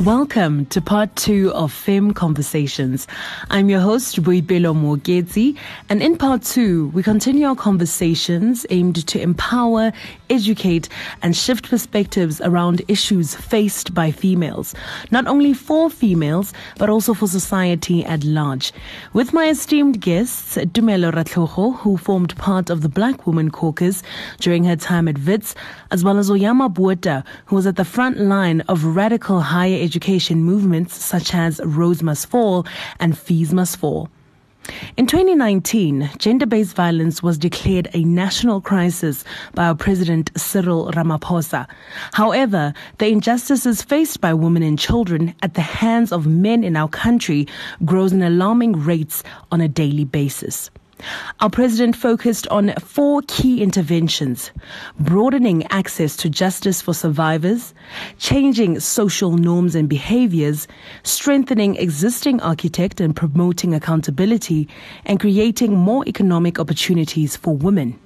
Welcome to part two of FEM Conversations. I'm your host, Boipelo Mooketsi, and in part two, we continue our conversations aimed to empower, educate, and shift perspectives around issues faced by females, not only for females, but also for society at large. With my esteemed guests, Tumelo Ratlhogo, who formed part of the Black Women Caucus during her time at WITS, as well as Oyama Botha, who was at the front line of radical higher education movements such as Rhodes Must Fall and Fees Must Fall. In 2019, gender based violence was declared a national crisis by our President Cyril Ramaphosa. However, the injustices faced by women and children at the hands of men in our country grows in alarming rates on a daily basis. Our president focused on four key interventions broadening access to justice for survivors, changing social norms and behaviors, strengthening existing architect and promoting accountability, and creating more economic opportunities for women.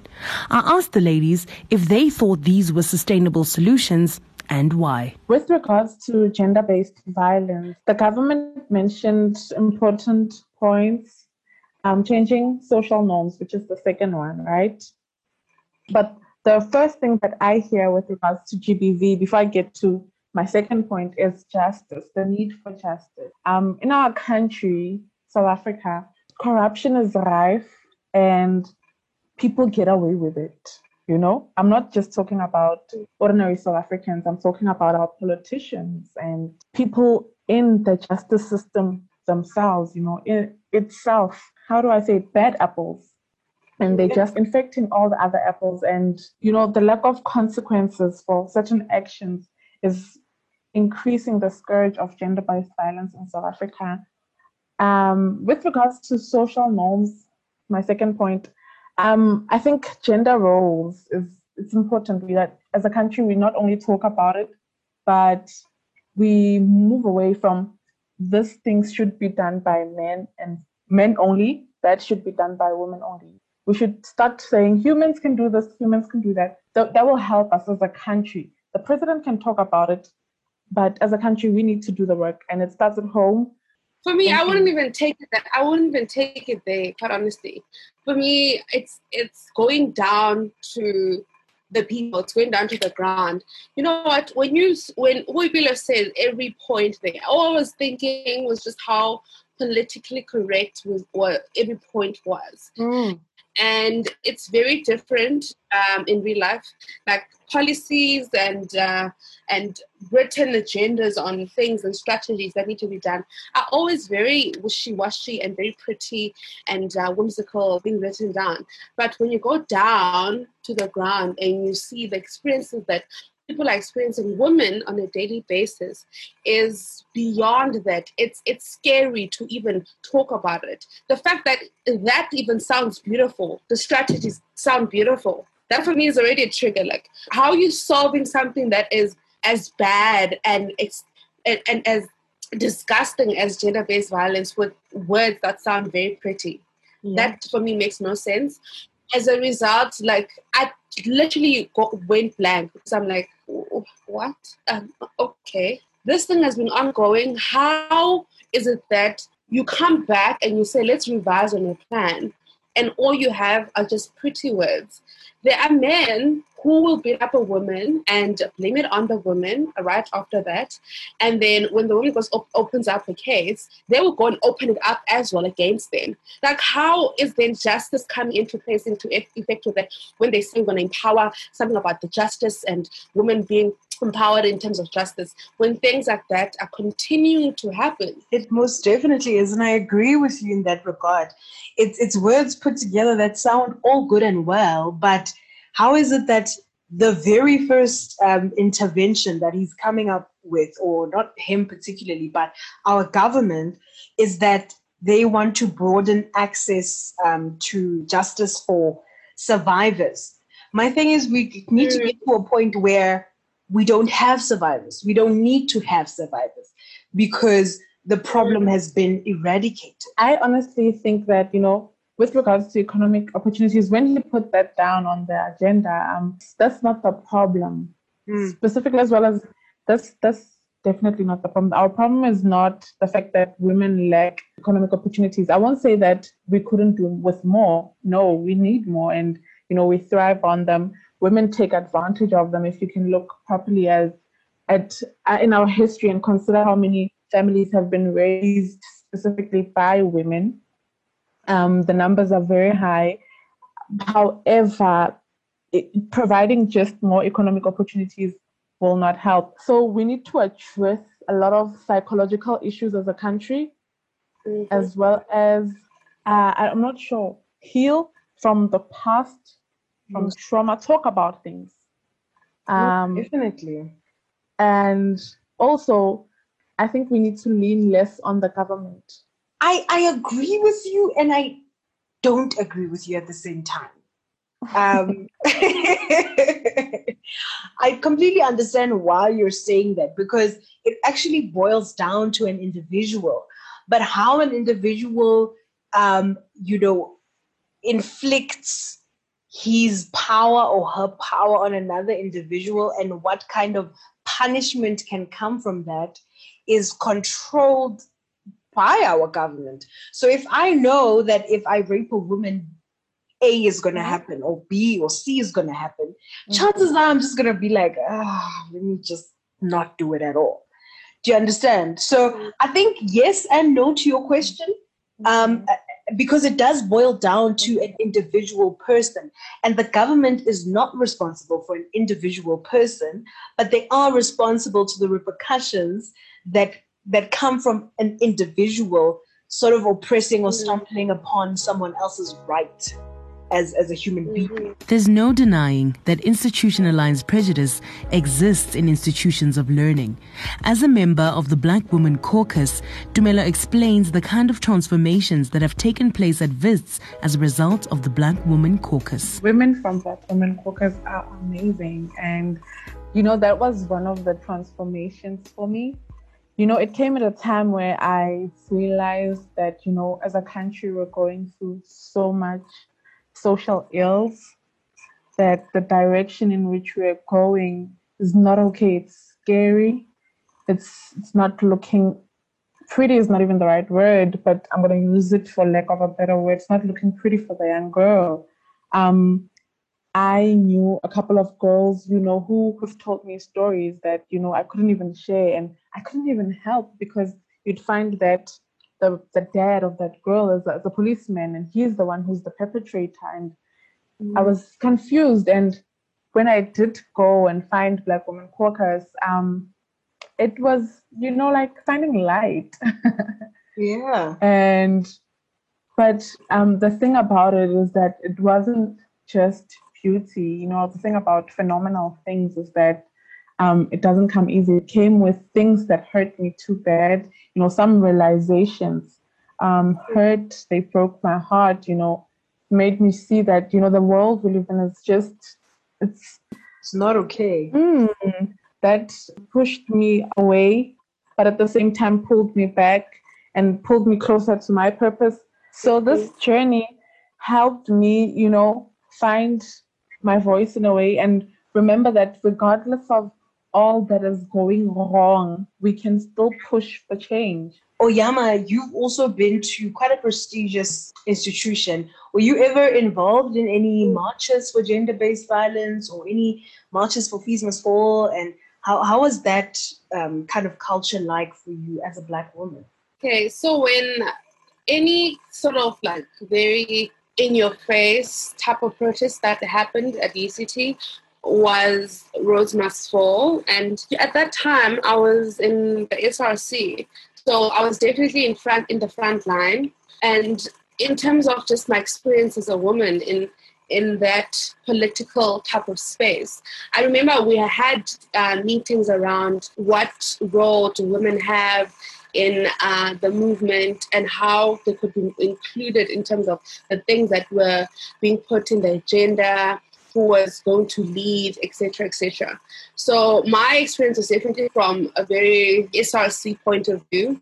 I asked the ladies if they thought these were sustainable solutions and why. With regards to gender based violence, the government mentioned important points um, changing social norms, which is the second one, right? But the first thing that I hear with regards to GBV, before I get to my second point, is justice, the need for justice. Um, in our country, South Africa, corruption is rife and people get away with it. You know, I'm not just talking about ordinary South Africans, I'm talking about our politicians and people in the justice system themselves, you know, in itself how do I say bad apples. And they're just infecting all the other apples. And, you know, the lack of consequences for certain actions is increasing the scourge of gender based violence in South Africa. Um, with regards to social norms, my second point, um, I think gender roles is it's important that as a country we not only talk about it, but we move away from this things should be done by men and men only, that should be done by women only. We should start saying humans can do this, humans can do that. That, that will help us as a country. The president can talk about it, but as a country, we need to do the work, and it starts at home. For me, I wouldn't even take it that. I wouldn't even take it there. Quite honestly, for me, it's it's going down to the people. It's going down to the ground. You know what? When you when Boipelo says every point there, all I was thinking was just how politically correct with what every point was. Mm. And it's very different um, in real life. Like policies and uh, and written agendas on things and strategies that need to be done are always very wishy-washy and very pretty and uh, whimsical being written down. But when you go down to the ground and you see the experiences that people are experiencing women on a daily basis is beyond that. It's it's scary to even talk about it. The fact that that even sounds beautiful the strategies sound beautiful that for me is already a trigger. Like how are you solving something that is as bad and and, and as disgusting as gender-based violence with words that sound very pretty. Yeah. that for me makes no sense. As a result like i literally got, went blank. Because i'm like what? Um, okay, this thing has been ongoing. How is it that you come back and you say, let's revise on your plan, and all you have are just pretty words? There are men who will beat up a woman and blame it on the woman right after that. And then when the woman goes op- opens up a case, they will go and open it up as well against them. Like, how is then justice coming into place into effect with that when they say we're going to empower something about the justice and women being empowered in terms of justice when things like that are continuing to happen it most definitely is and i agree with you in that regard it's it's words put together that sound all good and well but how is it that the very first um, intervention that he's coming up with, or not him particularly, but our government, is that they want to broaden access um, to justice for survivors. My thing is, we need to get to a point where we don't have survivors. We don't need to have survivors because the problem has been eradicated. I honestly think that, you know, with regards to economic opportunities, when he put that down on the agenda, um, that's not the problem. Mm. Specifically, as well as that's that's definitely not the problem. Our problem is not the fact that women lack economic opportunities. I won't say that we couldn't do with more. No, we need more, and you know we thrive on them. Women take advantage of them. If you can look properly as at uh, in our history and consider how many families have been raised specifically by women, um, the numbers are very high. However, it, providing just more economic opportunities will not help. So we need to address a lot of psychological issues as a country, mm-hmm. as well as uh, I'm not sure heal from the past, from mm-hmm. trauma. Talk about things. Um, Definitely. And also, I think we need to lean less on the government. I, I agree with you, and I don't agree with you at the same time. Um, I completely understand why you're saying that because it actually boils down to an individual. But how an individual, um, you know, inflicts his power or her power on another individual and what kind of punishment can come from that is controlled by our government. So if I know that if I rape a woman, a is going to mm-hmm. happen, or B or C is going to happen. Mm-hmm. Chances are I'm just going to be like, ah, let me just not do it at all. Do you understand? So mm-hmm. I think yes and no to your question, um, mm-hmm. because it does boil down to an individual person, and the government is not responsible for an individual person, but they are responsible to the repercussions that that come from an individual sort of oppressing or stumbling upon someone else's right as, as a human being. Mm-hmm. There's no denying that institutionalized prejudice exists in institutions of learning. As a member of the Black Women Caucus, Tumelo explains the kind of transformations that have taken place at WITS as a result of the Black Women Caucus. Women from Black Women Caucus are amazing. And, you know, that was one of the transformations for me. You know, it came at a time where I realized that, you know, as a country, we're going through so much social ills, that the direction in which we're going is not okay. It's scary. It's it's not looking pretty is not even the right word, but I'm gonna use it for lack of a better word. It's not looking pretty for the young girl. Um, I knew a couple of girls, you know, who have told me stories that, you know, I couldn't even share and I couldn't even help because you'd find that the, the dad of that girl is a, is a policeman and he's the one who's the perpetrator and mm. i was confused and when i did go and find black women caucus um it was you know like finding light yeah and but um the thing about it is that it wasn't just beauty you know the thing about phenomenal things is that um, it doesn't come easy. It came with things that hurt me too bad. You know, some realizations um, hurt. They broke my heart. You know, made me see that you know the world we live in is just it's it's not okay. Mm, that pushed me away, but at the same time pulled me back and pulled me closer to my purpose. So this journey helped me, you know, find my voice in a way and remember that regardless of all that is going wrong, we can still push for change. Oyama, you've also been to quite a prestigious institution. Were you ever involved in any marches for gender based violence or any marches for Fees Must Fall? And how, how was that um, kind of culture like for you as a Black woman? Okay, so when any sort of like very in your face type of protest that happened at UCT, was Rhodes Must Fall. And at that time, I was in the SRC. So I was definitely in front in the front line. And in terms of just my experience as a woman in in that political type of space. I remember we had uh, meetings around what role do women have in uh, the movement and how they could be included in terms of the things that were being put in the agenda, who was going to lead, etc., etc. So my experience is definitely from a very SRC point of view.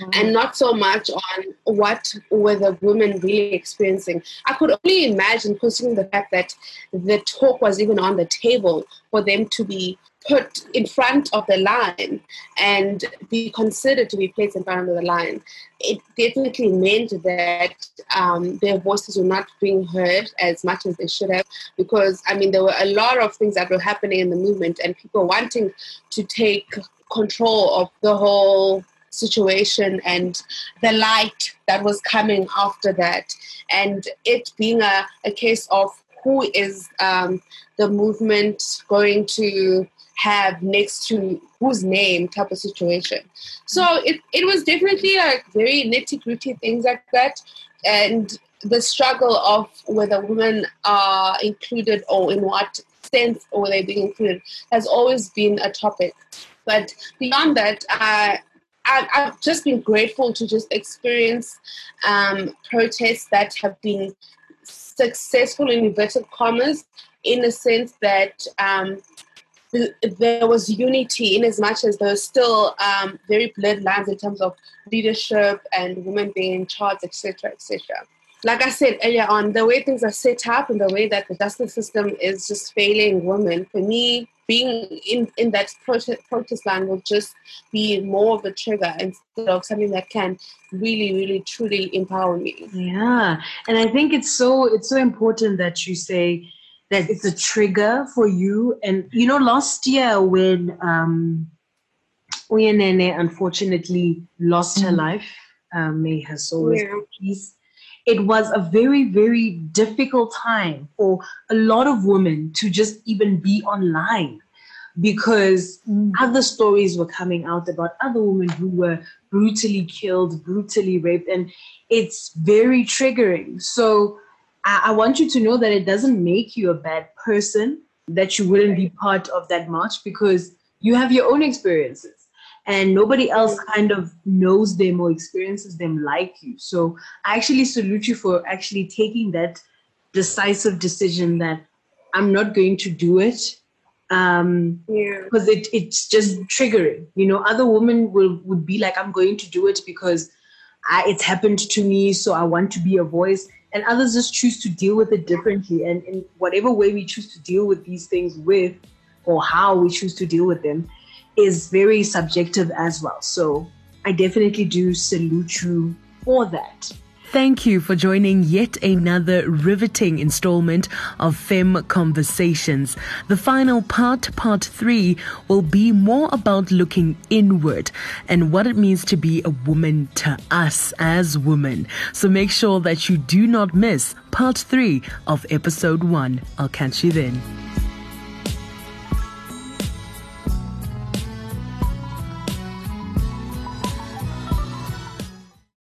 mm-hmm. and not so much on what were the women really experiencing. I could only imagine, considering the fact that the talk was even on the table for them to be put in front of the line and be considered to be placed in front of the line, it definitely meant that um, their voices were not being heard as much as they should have. Because, I mean, there were a lot of things that were happening in the movement and people wanting to take control of the whole situation and the light that was coming after that. And it being a, a case of who is um, the movement going to have next to whose name type of situation. So it, it was definitely a very nitty gritty things like that. And the struggle of whether women are included or in what sense or they being included has always been a topic. But beyond that, I, I, have just been grateful to just experience um, protests that have been successful in inverted commas in the sense that um, there was unity in as much as there was still um, very blurred lines in terms of leadership and women being in charge, etc., etc. Like I said earlier on, the way things are set up and the way that the justice system is just failing women, for me, being in, in that protest, protest line will just be more of a trigger instead of something that can really, really, truly empower me. Yeah, and I think it's so it's so important that you say that it's a trigger for you. And you know, last year when um, Uyinene unfortunately lost her mm-hmm. life, um, may her soul rest in peace. It was a very, very difficult time for a lot of women to just even be online because mm. other stories were coming out about other women who were brutally killed, brutally raped, and it's very triggering. So I, I want you to know that it doesn't make you a bad person that you wouldn't be part of that march because you have your own experiences and nobody else kind of knows them or experiences them like you. So I actually salute you for actually taking that decisive decision that I'm not going to do it um yeah. because it it's just triggering. You know other women will would be like i'm going to do it because I, it's happened to me so i want to be a voice and others just choose to deal with it differently. And in whatever way we choose to deal with these things with, or how we choose to deal with them, is very subjective as well. So I definitely do salute you for that. Thank you for joining yet another riveting installment of Fem Conversations. The final part, part three, will be more about looking inward and what it means to be a woman to us as women. So make sure that you do not miss part three of episode one. I'll catch you then.